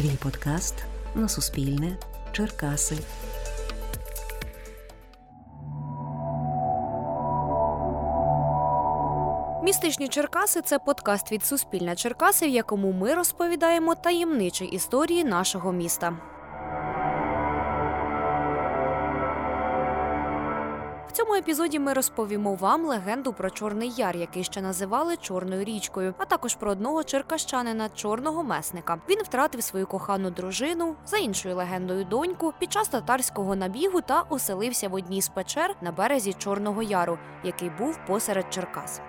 Твій подкаст на Суспільне. Черкаси. Містичні Черкаси це подкаст від Суспільне Черкаси, в якому ми розповідаємо таємничі історії нашого міста. Епізоді ми розповімо вам легенду про Чорний Яр, який ще називали Чорною річкою, а також про одного черкащанина чорного месника. Він втратив свою кохану дружину за іншою легендою доньку під час татарського набігу та оселився в одній з печер на березі Чорного Яру, який був посеред Черкас.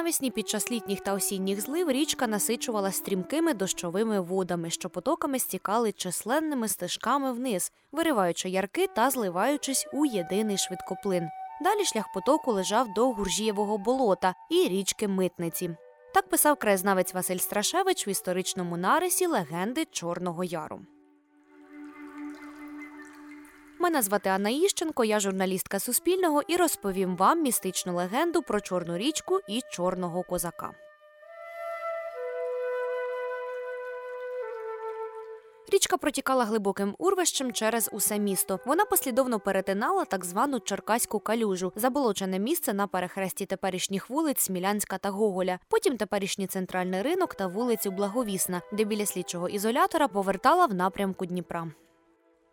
Навесні під час літніх та осінніх злив річка насичувала стрімкими дощовими водами, що потоками стікали численними стежками вниз, вириваючи ярки та зливаючись у єдиний швидкоплин. Далі шлях потоку лежав до Гуржієвого болота і річки Митниці. Так писав краєзнавець Василь Страшевич в історичному нарисі легенди Чорного Яру. Мене звати Анна Іщенко, я журналістка Суспільного і розповім вам містичну легенду про Чорну річку і чорного козака. Річка протікала глибоким урвищем через усе місто. Вона послідовно перетинала так звану Черкаську калюжу, заболочене місце на перехресті теперішніх вулиць Смілянська та Гоголя. Потім теперішній центральний ринок та вулицю Благовісна, де біля слідчого ізолятора повертала в напрямку Дніпра.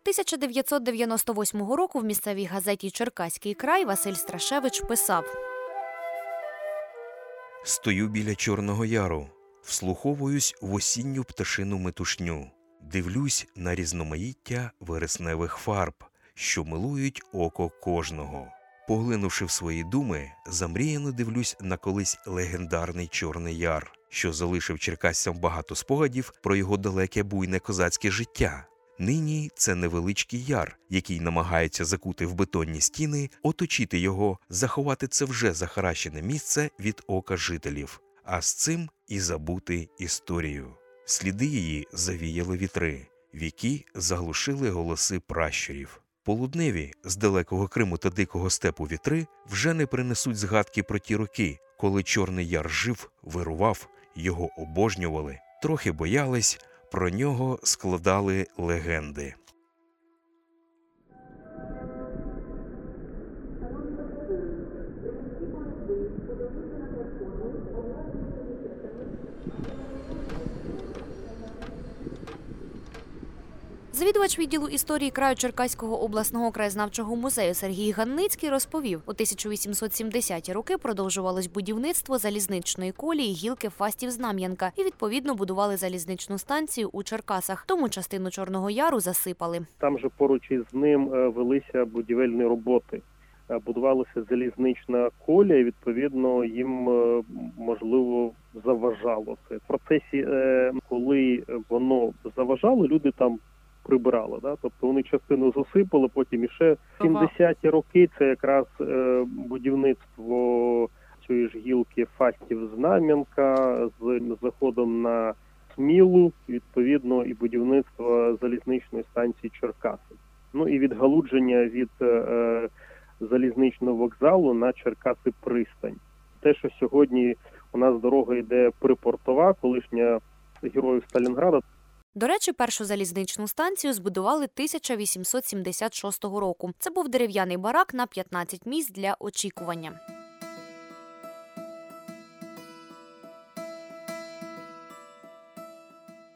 1998 року в місцевій газеті Черкаський край Василь Страшевич писав: Стою біля Чорного Яру, вслуховуюсь в осінню пташину метушню, дивлюсь на різноманіття вересневих фарб, що милують око кожного. Поглинувши в свої думи, замріяно дивлюсь на колись легендарний Чорний Яр, що залишив черкасцям багато спогадів про його далеке буйне козацьке життя. Нині це невеличкий яр, який намагається закути в бетонні стіни, оточити його, заховати це вже захаращене місце від ока жителів, а з цим і забути історію. Сліди її завіяли вітри, віки заглушили голоси пращурів. Полудневі з далекого Криму та дикого степу вітри вже не принесуть згадки про ті роки, коли Чорний Яр жив, вирував, його обожнювали, трохи боялись. Про нього складали легенди. Завідувач відділу історії краю Черкаського обласного краєзнавчого музею Сергій Ганницький розповів, у 1870-ті роки продовжувалось будівництво залізничної колії гілки Фастів Знам'янка і відповідно будували залізничну станцію у Черкасах. Тому частину Чорного Яру засипали. Там же поруч із ним е, велися будівельні роботи. Е, будувалася залізнична колія, відповідно їм е, можливо заважало це в процесі, коли воно заважало, люди там прибирали. Да? Тобто вони частину засипали, потім іще 70-ті роки це якраз е, будівництво цієї ж гілки фастів Знам'янка з заходом на Смілу, відповідно, і будівництво залізничної станції Черкаси. Ну і відгалудження від е, залізничного вокзалу на Черкаси пристань. Те, що сьогодні у нас дорога йде припортова, колишня героїв Сталінграда. До речі, першу залізничну станцію збудували 1876 року. Це був дерев'яний барак на 15 місць для очікування.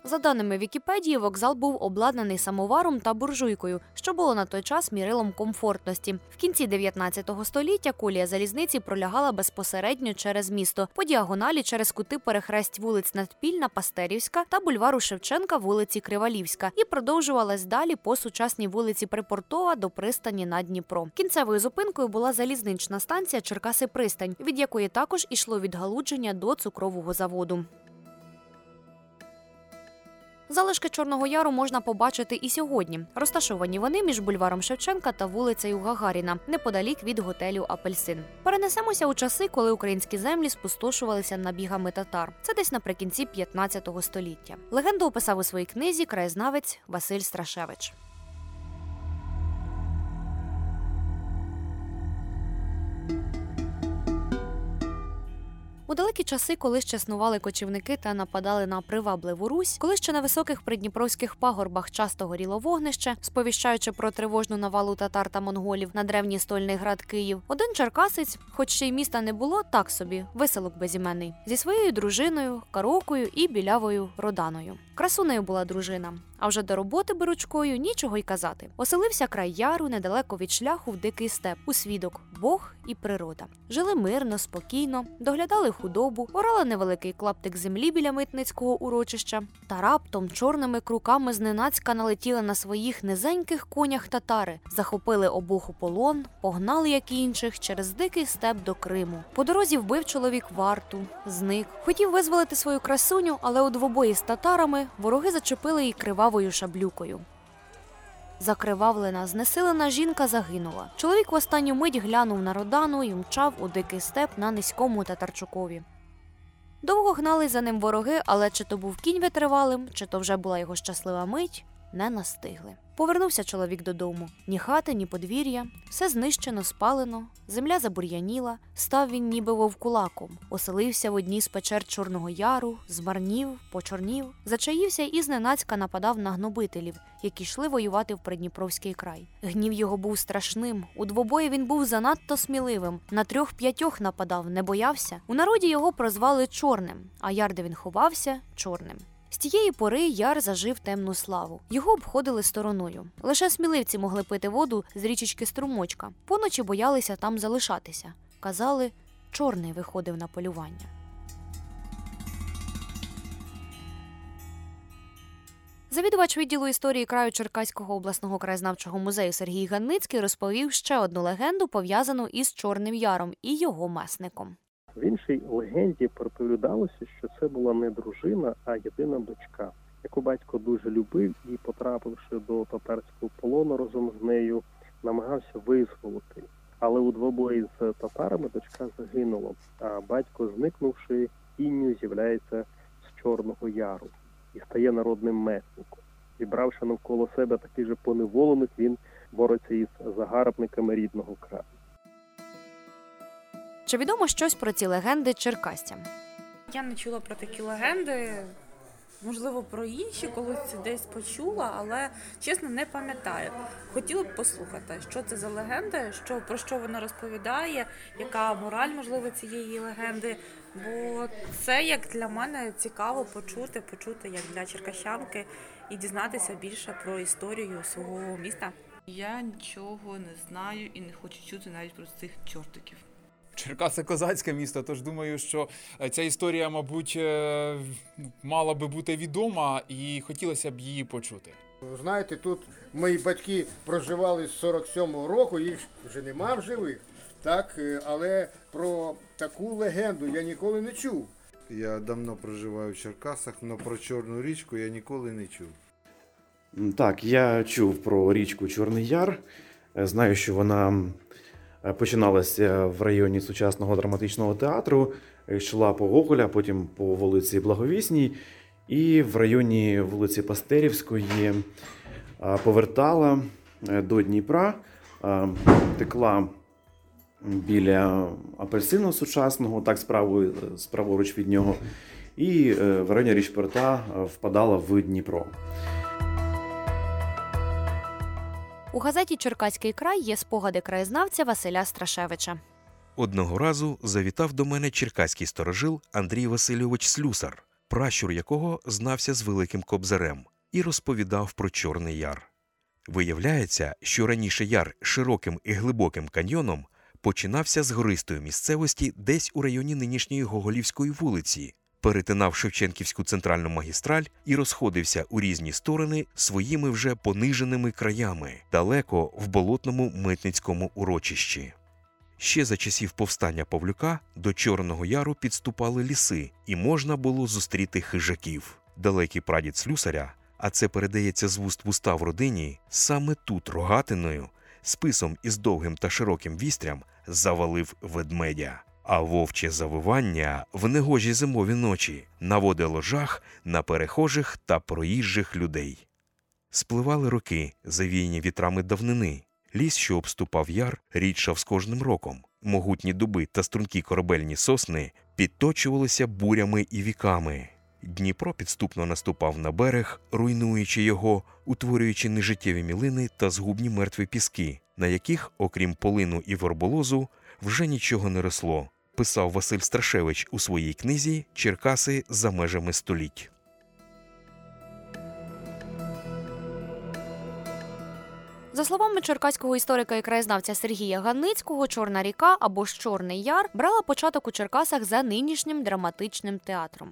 За даними Вікіпедії, вокзал був обладнаний самоваром та буржуйкою, що було на той час мірилом комфортності. В кінці 19 століття колія залізниці пролягала безпосередньо через місто по діагоналі через кути перехресть вулиць Надпільна, Пастерівська та бульвару Шевченка, вулиці Кривалівська, і продовжувалась далі по сучасній вулиці Припортова до пристані на Дніпро. Кінцевою зупинкою була залізнична станція Черкаси Пристань, від якої також ішло відгалудження до цукрового заводу. Залишки Чорного Яру можна побачити і сьогодні. Розташовані вони між бульваром Шевченка та вулицею Гагаріна, неподалік від готелю Апельсин. Перенесемося у часи, коли українські землі спустошувалися набігами татар. Це десь наприкінці 15 століття. Легенду описав у своїй книзі краєзнавець Василь Страшевич. У далекі часи, коли ще снували кочівники та нападали на привабливу Русь, коли ще на високих придніпровських пагорбах часто горіло вогнище, сповіщаючи про тривожну навалу татар та монголів на древній стольний град Київ, один черкасець, хоч ще й міста не було, так собі веселок безіменний, зі своєю дружиною, карокою і білявою роданою. Красунею була дружина. А вже до роботи беручкою нічого й казати. Оселився край яру недалеко від шляху в дикий степ, у свідок, Бог і природа. Жили мирно, спокійно, доглядали худобу, орали невеликий клаптик землі біля митницького урочища, та раптом чорними круками зненацька налетіли на своїх низеньких конях татари, захопили обох у полон, погнали, як і інших, через дикий степ до Криму. По дорозі вбив чоловік варту, зник. Хотів визволити свою красуню, але у двобої з татарами вороги зачепили її кривавою шаблюкою. Закривавлена, знесилена жінка загинула. Чоловік в останню мить глянув на Родану і мчав у дикий степ на низькому татарчукові. Довго гнали за ним вороги, але чи то був кінь витривалим, чи то вже була його щаслива мить, не настигли. Повернувся чоловік додому. Ні хати, ні подвір'я, все знищено, спалено, земля забур'яніла, став він ніби вовкулаком, оселився в одній з печер Чорного Яру, змарнів, почорнів, зачаївся і зненацька нападав на гнобителів, які йшли воювати в Придніпровський край. Гнів його був страшним. У двобої він був занадто сміливим. На трьох-п'ятьох нападав, не боявся. У народі його прозвали чорним, а яр, де він ховався, чорним. З тієї пори яр зажив темну славу. Його обходили стороною. Лише сміливці могли пити воду з річечки струмочка. Поночі боялися там залишатися. Казали, чорний виходив на полювання. Завідувач відділу історії краю Черкаського обласного краєзнавчого музею Сергій Ганницький розповів ще одну легенду, пов'язану із Чорним Яром і його месником. В іншій легенді переповідалося, що це була не дружина, а єдина дочка, яку батько дуже любив і, потрапивши до татарського полону разом з нею, намагався визволити. Але у двобої з татарами дочка загинула, а батько, зникнувши, тінню з'являється з Чорного Яру і стає народним месником. Зібравши навколо себе таких же поневолених, він бореться із загарбниками рідного краю. Чи відомо щось про ці легенди черкастям? Я не чула про такі легенди. Можливо, про інші колись десь почула, але чесно не пам'ятаю. Хотіла б послухати, що це за легенда, що про що вона розповідає, яка мораль можливо цієї легенди. Бо це як для мене цікаво почути, почути як для черкащанки і дізнатися більше про історію свого міста. Я нічого не знаю і не хочу чути навіть про цих чортиків. Черкаси козацьке місто, тож думаю, що е, ця історія, мабуть, е, мала би бути відома і хотілося б її почути. Знаєте, тут мої батьки проживали з 47-го року, їх вже нема в живих, так, е, але про таку легенду я ніколи не чув. Я давно проживаю в Черкасах, але про Чорну річку я ніколи не чув. Так, я чув про річку Чорний Яр. Знаю, що вона починалася в районі сучасного драматичного театру, е, йшла по Гоголя, потім по вулиці Благовісній, і в районі вулиці Пастерівської е, повертала е, до Дніпра, е, текла біля апельсину сучасного, так справою, справоруч від нього, і е, в районі Річпорта е, впадала в Дніпро. У газеті Черкаський край є спогади краєзнавця Василя Страшевича. Одного разу завітав до мене черкаський сторожил Андрій Васильович Слюсар, пращур якого знався з Великим Кобзарем, і розповідав про Чорний Яр. Виявляється, що раніше яр широким і глибоким каньйоном починався з гористої місцевості десь у районі нинішньої Гоголівської вулиці, перетинав Шевченківську центральну магістраль і розходився у різні сторони своїми вже пониженими краями, далеко в болотному митницькому урочищі. Ще за часів повстання Павлюка до Чорного Яру підступали ліси, і можна було зустріти хижаків. Далекий прадід слюсаря, а це передається з вуст в уста в родині, саме тут рогатиною, списом із довгим та широким вістрям завалив ведмедя. А вовче завивання в негожі зимові ночі наводило жах на перехожих та проїжджих людей. Спливали роки, завіяні вітрами давнини. Ліс, що обступав яр, рідшав з кожним роком. Могутні дуби та стрункі корабельні сосни підточувалися бурями і віками. Дніпро підступно наступав на берег, руйнуючи його, утворюючи нежиттєві мілини та згубні мертві піски, на яких, окрім полину і верболозу, вже нічого не росло, писав Василь Страшевич у своїй книзі Черкаси за межами століть. За словами черкаського історика і краєзнавця Сергія Ганницького, Чорна ріка або ж Чорний Яр брала початок у Черкасах за нинішнім драматичним театром.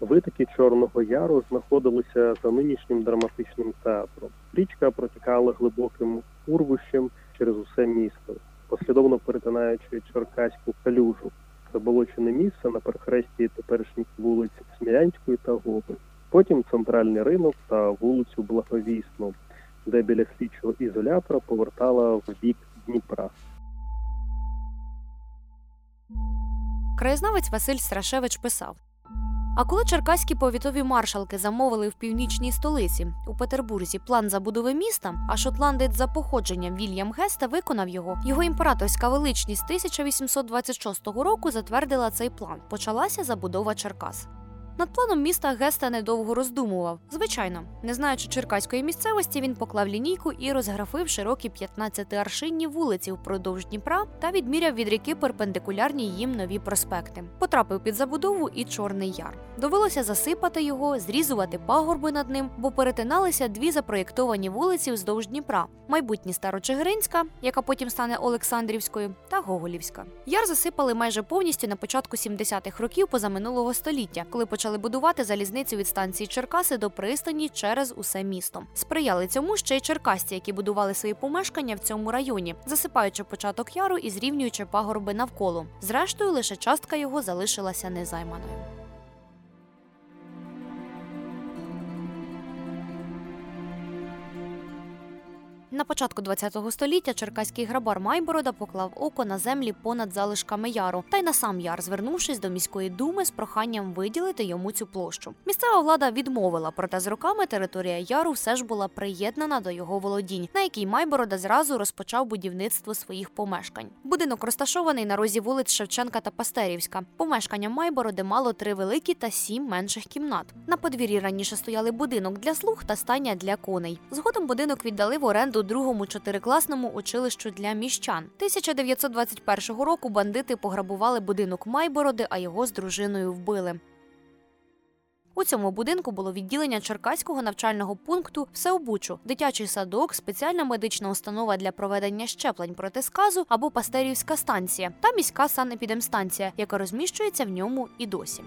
Витоки Чорного Яру знаходилися за нинішнім драматичним театром. Річка протікала глибоким урвищем через усе місто, послідовно перетинаючи Черкаську калюжу. Заболочене місце на перехресті теперішніх вулиць Смілянської та Гоби. Потім центральний ринок та вулицю Благовісну, де біля слідчого ізолятора повертала в бік Дніпра. Краєзнавець Василь Страшевич писав. А коли черкаські повітові маршалки замовили в північній столиці у Петербурзі план забудови міста, а шотландець за походженням Вільям Геста виконав його, його імператорська величність 1826 року затвердила цей план. Почалася забудова Черкас. Над планом міста Геста недовго роздумував. Звичайно, не знаючи черкаської місцевості, він поклав лінійку і розграфив широкі 15 аршинні вулиці впродовж Дніпра та відміряв від ріки перпендикулярні їм нові проспекти. Потрапив під забудову і Чорний Яр. Довелося засипати його, зрізувати пагорби над ним, бо перетиналися дві запроєктовані вулиці вздовж Дніпра: майбутні Старочигиринська, яка потім стане Олександрівською, та Гоголівська. Яр засипали майже повністю на початку 70-х років позаминулого століття, коли почали будувати залізницю від станції Черкаси до пристані через усе місто. Сприяли цьому ще й черкасці, які будували свої помешкання в цьому районі, засипаючи початок яру і зрівнюючи пагорби навколо. Зрештою, лише частка його залишилася незайманою. На початку ХХ століття черкаський грабар Майборода поклав око на землі понад залишками яру, та й на сам яр, звернувшись до міської думи з проханням виділити йому цю площу. Місцева влада відмовила, проте з роками територія яру все ж була приєднана до його володінь, на якій Майборода зразу розпочав будівництво своїх помешкань. Будинок розташований на розі вулиць Шевченка та Пастерівська. Помешкання Майбороди мало три великі та сім менших кімнат. На подвір'ї раніше стояли будинок для слуг та стайня для коней. Згодом будинок віддали в оренду другому чотирикласному училищу для міщан. 1921 року бандити пограбували будинок Майбороди, а його з дружиною вбили. У цьому будинку було відділення Черкаського навчального пункту Всеобучу, дитячий садок, спеціальна медична установа для проведення щеплень проти сказу або пастерівська станція та міська санепідемстанція, яка розміщується в ньому і досі.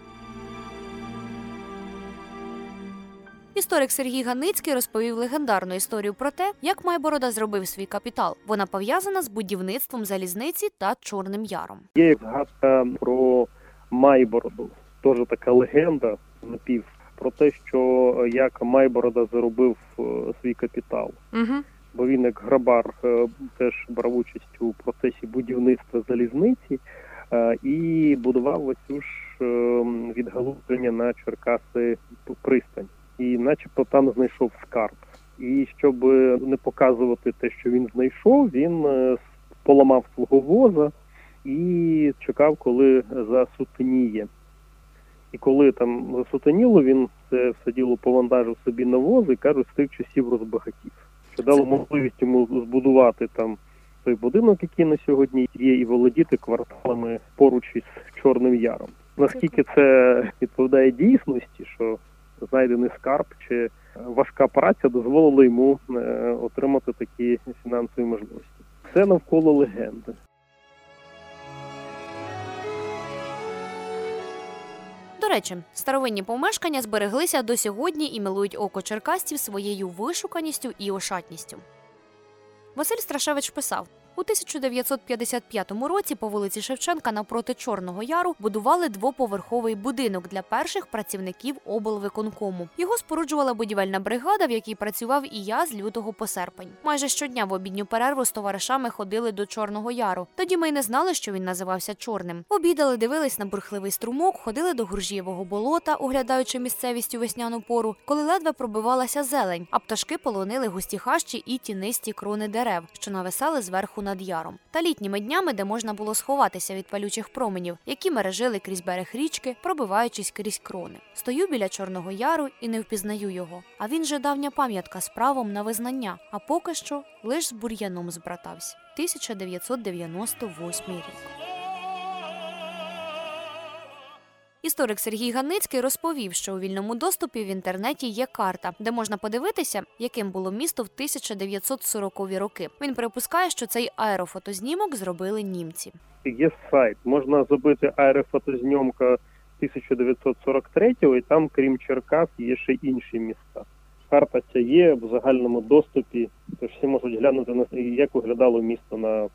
Історик Сергій Ганицький розповів легендарну історію про те, як Майборода зробив свій капітал. Вона пов'язана з будівництвом залізниці та Чорним Яром. Є згадка про Майбороду, теж така легенда напів про те, що е, як Майборода заробив е, свій капітал. Угу. Бо він як грабар е, теж брав участь у процесі будівництва залізниці і будував оцю ж е, відгалудження на Черкаси пристань. І начебто там знайшов скарб. І щоб не показувати те, що він знайшов, він е, поламав свого воза і чекав, коли засутеніє. І коли там засутеніло, він це все діло повантажив собі на воз і каже, з тих часів розбагатів. Що дало можливість йому збудувати там той будинок, який на сьогодні є, і володіти кварталами поруч із Чорним Яром. Наскільки це відповідає дійсності, що знайдений скарб чи важка праця дозволила йому е, отримати такі фінансові можливості. Це навколо легенди. До речі, старовинні помешкання збереглися до сьогодні і милують око черкастів своєю вишуканістю і ошатністю. Василь Страшевич писав. У 1955 році по вулиці Шевченка навпроти Чорного Яру будували двоповерховий будинок для перших працівників облвиконкому. Його споруджувала будівельна бригада, в якій працював і я з лютого по серпень. Майже щодня в обідню перерву з товаришами ходили до Чорного Яру. Тоді ми й не знали, що він називався Чорним. Обідали, дивились на бурхливий струмок, ходили до Гуржієвого болота, оглядаючи місцевість у весняну пору, коли ледве пробивалася зелень, а пташки полонили густі хащі і тінисті крони дерев, що нависали зверху над яром, та літніми днями, де можна було сховатися від палючих променів, які мережили крізь берег річки, пробиваючись крізь крони. Стою біля Чорного Яру і не впізнаю його. А він же давня пам'ятка з правом на визнання, а поки що лиш з бур'яном збратався. 1998 рік. Історик Сергій Ганицький розповів, що у вільному доступі в інтернеті є карта, де можна подивитися, яким було місто в 1940-ві роки. Він припускає, що цей аерофотознімок зробили німці. Є сайт, можна зробити аерофотознімка 1943 і там, крім Черкас, є ще інші міста. Карта ця є в загальному доступі, тож всі можуть глянути на як виглядало місто на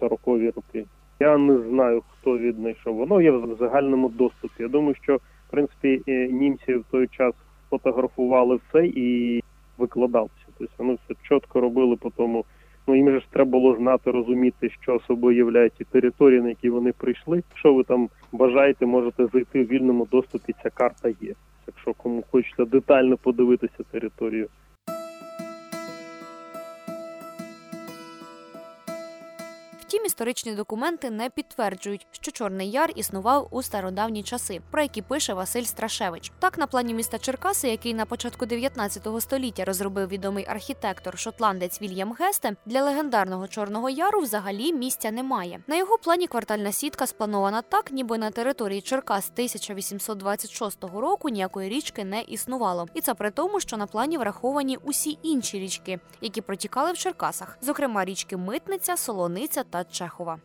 40-ві роки. Я не знаю, хто віднайшов. Воно є в загальному доступі. Я думаю, що в принципі е, німці в той час фотографували все і викладалося. Тобто вони все чітко робили по тому. Ну їм же ж треба було знати, розуміти, що собою являють ті території, на які вони прийшли. Якщо ви там бажаєте, можете зайти в вільному доступі. Ця карта є. Якщо кому хочеться детально подивитися територію. Втім, історичні документи не підтверджують, що Чорний Яр існував у стародавні часи, про які пише Василь Страшевич. Так, на плані міста Черкаси, який на початку 19 століття розробив відомий архітектор шотландець Вільям Гесте, для легендарного Чорного Яру взагалі місця немає. На його плані квартальна сітка спланована так, ніби на території Черкас 1826 року ніякої річки не існувало. І це при тому, що на плані враховані усі інші річки, які протікали в Черкасах, зокрема річки Митниця, Солониця та Чехова.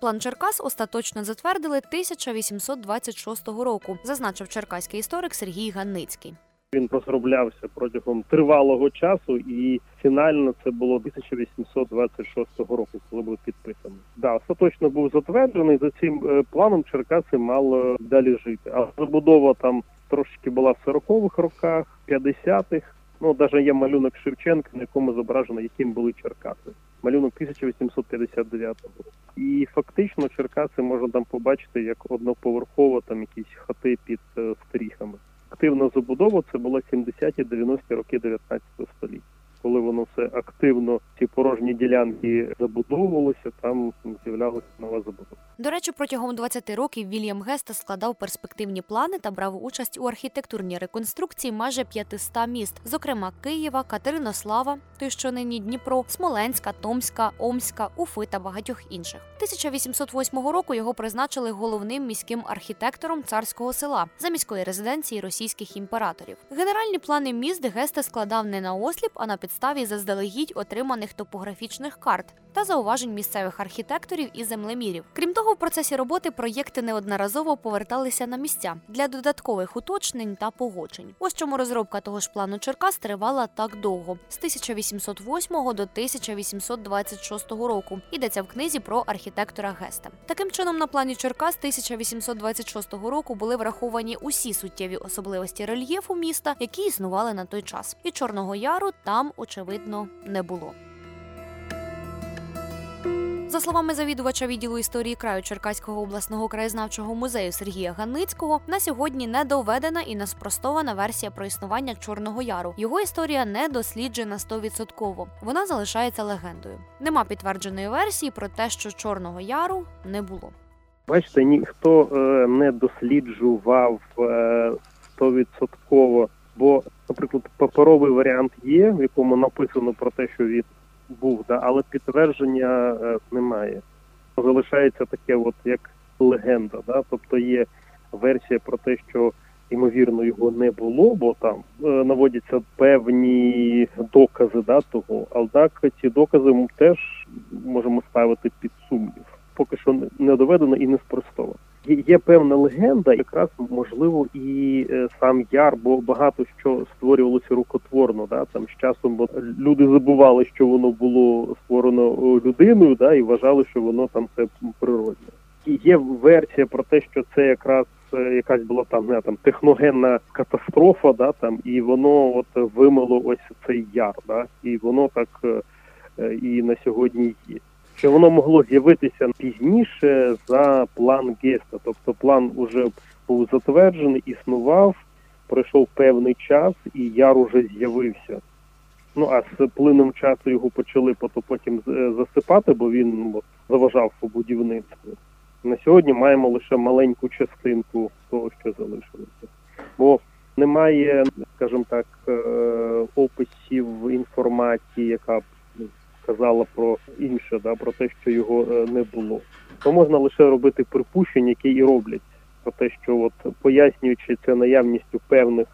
План Черкас остаточно затвердили 1826 року, зазначив черкаський історик Сергій Ганницький. Він розроблявся протягом тривалого часу, і фінально це було 1826 року, коли був підписаний. Да, остаточно був затверджений. За цим е, планом Черкаси мало далі жити. А забудова там трошки була в 40-х роках, 50-х. Ну навіть є малюнок Шевченка, на якому зображено, яким були Черкаси. Малюнок 1859 року. І фактично Черкаси можна там побачити як одноповерхово там якісь хати під е, стріхами. Активна забудова це була 70-ті 90-ті роки 19 століття. Коли воно все активно, ці порожні ділянки забудовувалися, там з'являлася нова забудова. До речі, протягом 20 років Вільям Геста складав перспективні плани та брав участь у архітектурній реконструкції майже 500 міст, зокрема Києва, Катеринослава, той, що нині Дніпро, Смоленська, Томська, Омська, Уфи та багатьох інших. 1808 року його призначили головним міським архітектором царського села за міської резиденції російських імператорів. Генеральні плани міст Гесте складав не на осліп, а на підставі заздалегідь отриманих топографічних карт та зауважень місцевих архітекторів і землемірів. Крім того, в процесі роботи проєкти неодноразово поверталися на місця для додаткових уточнень та погоджень. Ось чому розробка того ж плану Черкас тривала так довго з 1808 до 1826 року. Йдеться в книзі про архітектора Геста. Таким чином, на плані Черкас 1826 року були враховані усі суттєві особливості рельєфу міста, які існували на той час. І Чорного Яру там, очевидно, не було. За словами завідувача відділу історії краю Черкаського обласного краєзнавчого музею Сергія Ганицького, на сьогодні не доведена і не спростована версія про існування Чорного Яру. Його історія не досліджена 100%. Вона залишається легендою. Нема підтвердженої версії про те, що Чорного Яру не було. Бачите, ніхто е, не досліджував е, стовідсотково, бо, наприклад, паперовий варіант є, в якому написано про те, що він був, да, але підтвердження е, немає. Залишається таке, от як легенда. Да? Тобто є версія про те, що ймовірно його не було, бо там е, наводяться певні докази да, того. Так ці докази ми теж можемо ставити під сумнів. Поки що не доведено і не спростовано. Є, певна легенда, якраз можливо і е, сам яр, бо багато що створювалося рукотворно. Да, там з часом бо люди забували, що воно було створено людиною, да, і вважали, що воно там це природне. І є версія про те, що це якраз е, якась була там не там техногенна катастрофа, да там і воно от вимило ось цей яр, да, і воно так е, і на сьогодні є що воно могло з'явитися пізніше за план Геста. Тобто план уже був затверджений, існував, пройшов певний час, і яр уже з'явився. Ну а з плином часу його почали потім е, засипати, бо він ну, заважав по будівництву. На сьогодні маємо лише маленьку частинку того, що залишилося. Бо немає, скажімо так, е, описів інформації, яка б казала про інше, да, про те, що його е, не було. То можна лише робити припущення, які і роблять про те, що от пояснюючи це наявністю певних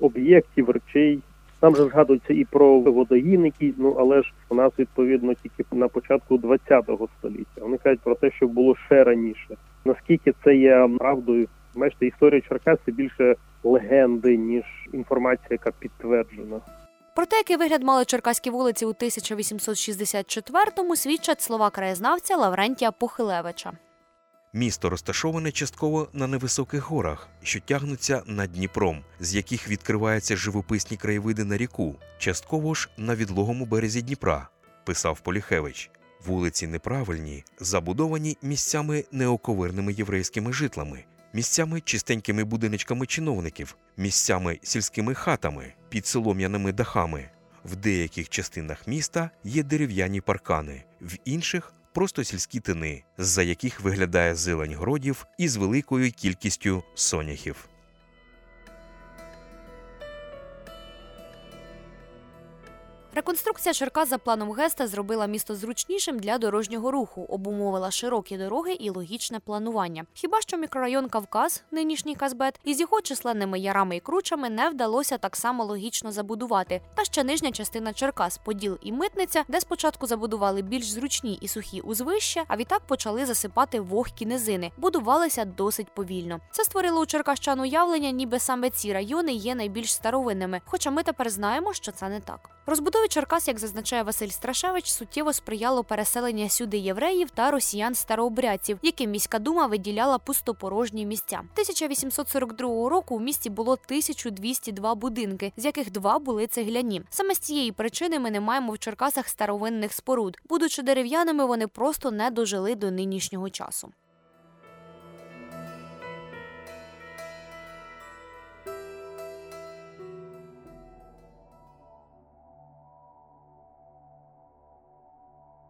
об'єктів, речей. Там же згадується і про водогінники, ну але ж у нас відповідно тільки на початку ХХ століття. Вони кажуть про те, що було ще раніше. Наскільки це є правдою? Бачите, історія Черкас це більше легенди, ніж інформація, яка підтверджена. Про те, який вигляд мали черкаські вулиці у 1864-му, свідчать слова краєзнавця Лаврентія Похилевича. Місто розташоване частково на невисоких горах, що тягнуться над Дніпром, з яких відкриваються живописні краєвиди на ріку, частково ж на відлогому березі Дніпра, писав Поліхевич. Вулиці неправильні, забудовані місцями неоковирними єврейськими житлами, місцями чистенькими будиночками чиновників, місцями сільськими хатами під солом'яними дахами. В деяких частинах міста є дерев'яні паркани, в інших просто сільські тини, з-за яких виглядає зелень городів із великою кількістю соняхів. Реконструкція Черкас за планом Геста зробила місто зручнішим для дорожнього руху, обумовила широкі дороги і логічне планування. Хіба що мікрорайон Кавказ, нинішній Казбет, із його численними ярами і кручами не вдалося так само логічно забудувати. Та ще нижня частина Черкас, Поділ і Митниця, де спочатку забудували більш зручні і сухі узвища, а відтак почали засипати вогкі низини, будувалися досить повільно. Це створило у черкащан уявлення, ніби саме ці райони є найбільш старовинними. Хоча ми тепер знаємо, що це не так. Розбудові Черкас, як зазначає Василь Страшевич, суттєво сприяло переселення сюди євреїв та росіян старообрядців, яким міська дума виділяла пустопорожні місця. 1842 року у місті було 1202 будинки, з яких два були цегляні. Саме з цієї причини ми не маємо в Черкасах старовинних споруд. Будучи дерев'яними, вони просто не дожили до нинішнього часу. –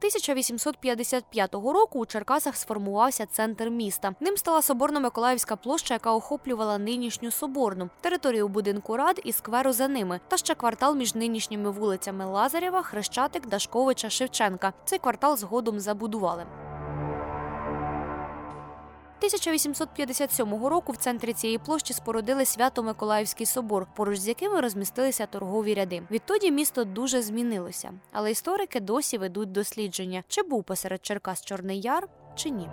1855 року у Черкасах сформувався центр міста. Ним стала Соборно-Миколаївська площа, яка охоплювала нинішню Соборну, територію будинку рад і скверу за ними, та ще квартал між нинішніми вулицями Лазарєва, Хрещатик, Дашковича, Шевченка. Цей квартал згодом забудували. 1857 року в центрі цієї площі спорудили Свято-Миколаївський собор, поруч з якими розмістилися торгові ряди. Відтоді місто дуже змінилося, але історики досі ведуть дослідження, чи був посеред Черкас Чорний Яр, чи ні.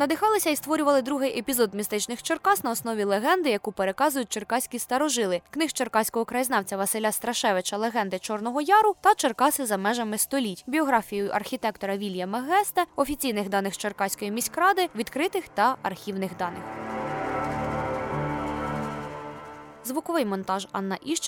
Надихалися і створювали другий епізод містечних Черкас на основі легенди, яку переказують черкаські старожили, книг черкаського краєзнавця Василя Страшевича Легенди Чорного Яру та Черкаси за межами століть, біографією архітектора Вільяма Геста, офіційних даних Черкаської міськради, відкритих та архівних даних. Звуковий монтаж Анна Іщенко.